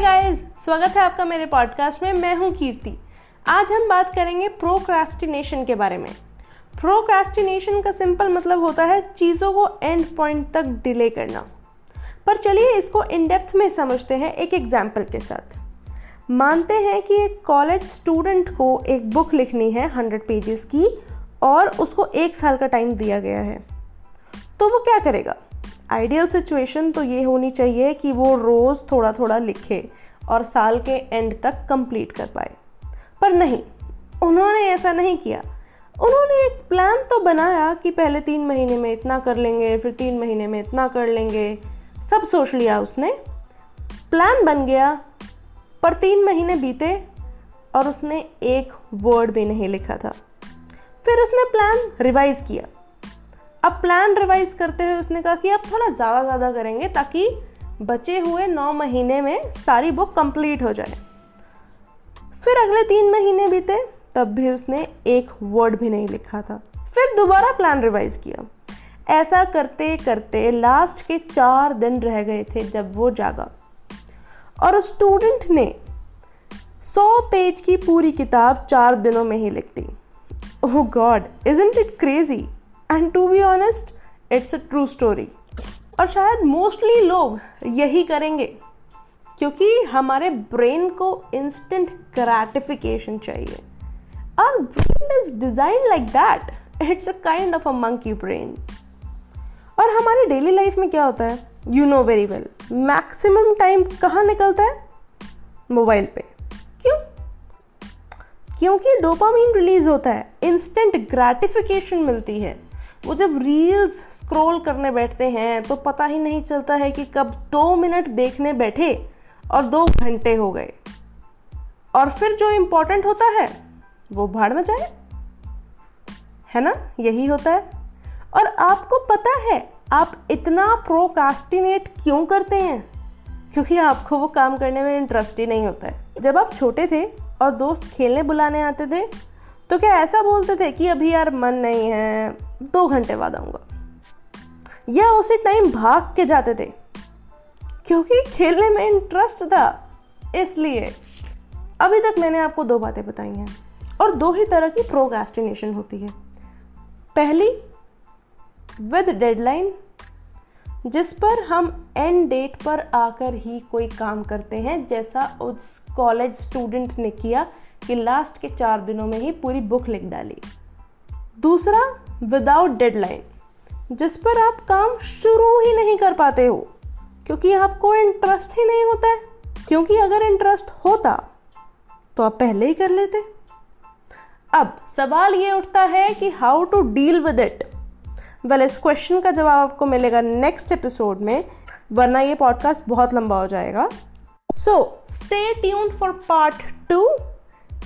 Guys स्वागत है आपका मेरे पॉडकास्ट में। मैं हूँ कीर्ति। आज हम बात करेंगे प्रोक्रास्टिनेशन के बारे में। प्रोक्रास्टिनेशन का सिंपल मतलब होता है चीज़ों को एंड पॉइंट तक डिले करना। पर चलिए इसको इन डेप्थ में समझते हैं एक एग्ज़ाम्पल के साथ। मानते हैं कि एक कॉलेज स्टूडेंट को एक बुक लिखनी है हंड्रेड पेजेस की और उसको एक साल का टाइम दिया गया है। तो वो क्या करेगा? आइडियल सिचुएशन तो ये होनी चाहिए कि वो रोज़ थोड़ा थोड़ा लिखे और साल के एंड तक कंप्लीट कर पाए। पर नहीं, उन्होंने ऐसा नहीं किया। उन्होंने एक प्लान तो बनाया कि पहले तीन महीने में इतना कर लेंगे, फिर तीन महीने में इतना कर लेंगे। सब सोच लिया उसने। प्लान बन गया, पर तीन महीने बीते और उसने एक वर्ड भी नहीं लिखा था। फिर उसने प्लान रिवाइज किया। अब प्लान रिवाइज करते हुए उसने कहा कि अब थोड़ा ज़्यादा ज़्यादा करेंगे ताकि बचे हुए नौ महीने में सारी बुक कंप्लीट हो जाए। फिर अगले तीन महीने बीते, तब भी उसने एक वर्ड भी नहीं लिखा था। फिर दोबारा प्लान रिवाइज किया। ऐसा करते करते लास्ट के चार दिन रह गए थे जब वो जागा। और स्टूडेंट ने सौ पेज की पूरी किताब चार दिनों में ही लिख दी। ओह God isn't it crazy and to be honest it's a true story और शायद मोस्टली लोग यही करेंगे, क्योंकि हमारे ब्रेन को इंस्टेंट ग्रेटिफिकेशन चाहिए। और brain is design like that it's a kind of a monkey brain और हमारे डेली लाइफ में क्या होता है? You know very well maximum time कहाँ निकलता है? मोबाइल पे। क्यों? क्योंकि डोपामीन रिलीज़ होता है। इंस्टेंट ग्रेटिफिकेशन मिलती है। वो जब रील्स स्क्रॉल करने बैठते हैं तो पता ही नहीं चलता है कि कब दो मिनट देखने बैठे और दो घंटे हो गए। और फिर जो इम्पोर्टेंट होता है, वो भाड़ में जाए। है ना? यही होता है। और आपको पता है, आप इतना प्रोकास्टिनेट क्यों करते हैं? क्योंकि आपको वो काम करने में इंटरेस्ट ही नहीं होता है। जब आप छोटे थे और दोस्त खेलने बुलाने आते थे तो क्या ऐसा बोलते थे कि अभी यार मन नहीं है, दो घंटे बाद आऊँगा? या उसी टाइम भाग के जाते थे? क्योंकि खेलने में इंटरेस्ट था, इसलिए। अभी तक मैंने आपको दो बातें बताई हैं, और दो ही तरह की प्रोगेस्टिनेशन होती है। पहली विद डेडलाइन जिस पर हम एंड डेट पर आकर ही कोई काम करते हैं, जैसा उस कॉलेज स्टूडेंट ने किया कि लास्ट के चार दिनों में ही पूरी बुक लिख डाली। दूसरा विदाउट डेडलाइन जिस पर आप काम शुरू ही नहीं कर पाते हो, क्योंकि आपको इंटरेस्ट ही नहीं होता है। क्योंकि अगर इंटरेस्ट होता तो आप पहले ही कर लेते। अब, सवाल ये उठता है कि how to deal with it well इस क्वेश्चन का जवाब आपको मिलेगा नेक्स्ट एपिसोड में, वरना ये पॉडकास्ट बहुत लंबा हो जाएगा। So stay tune for part two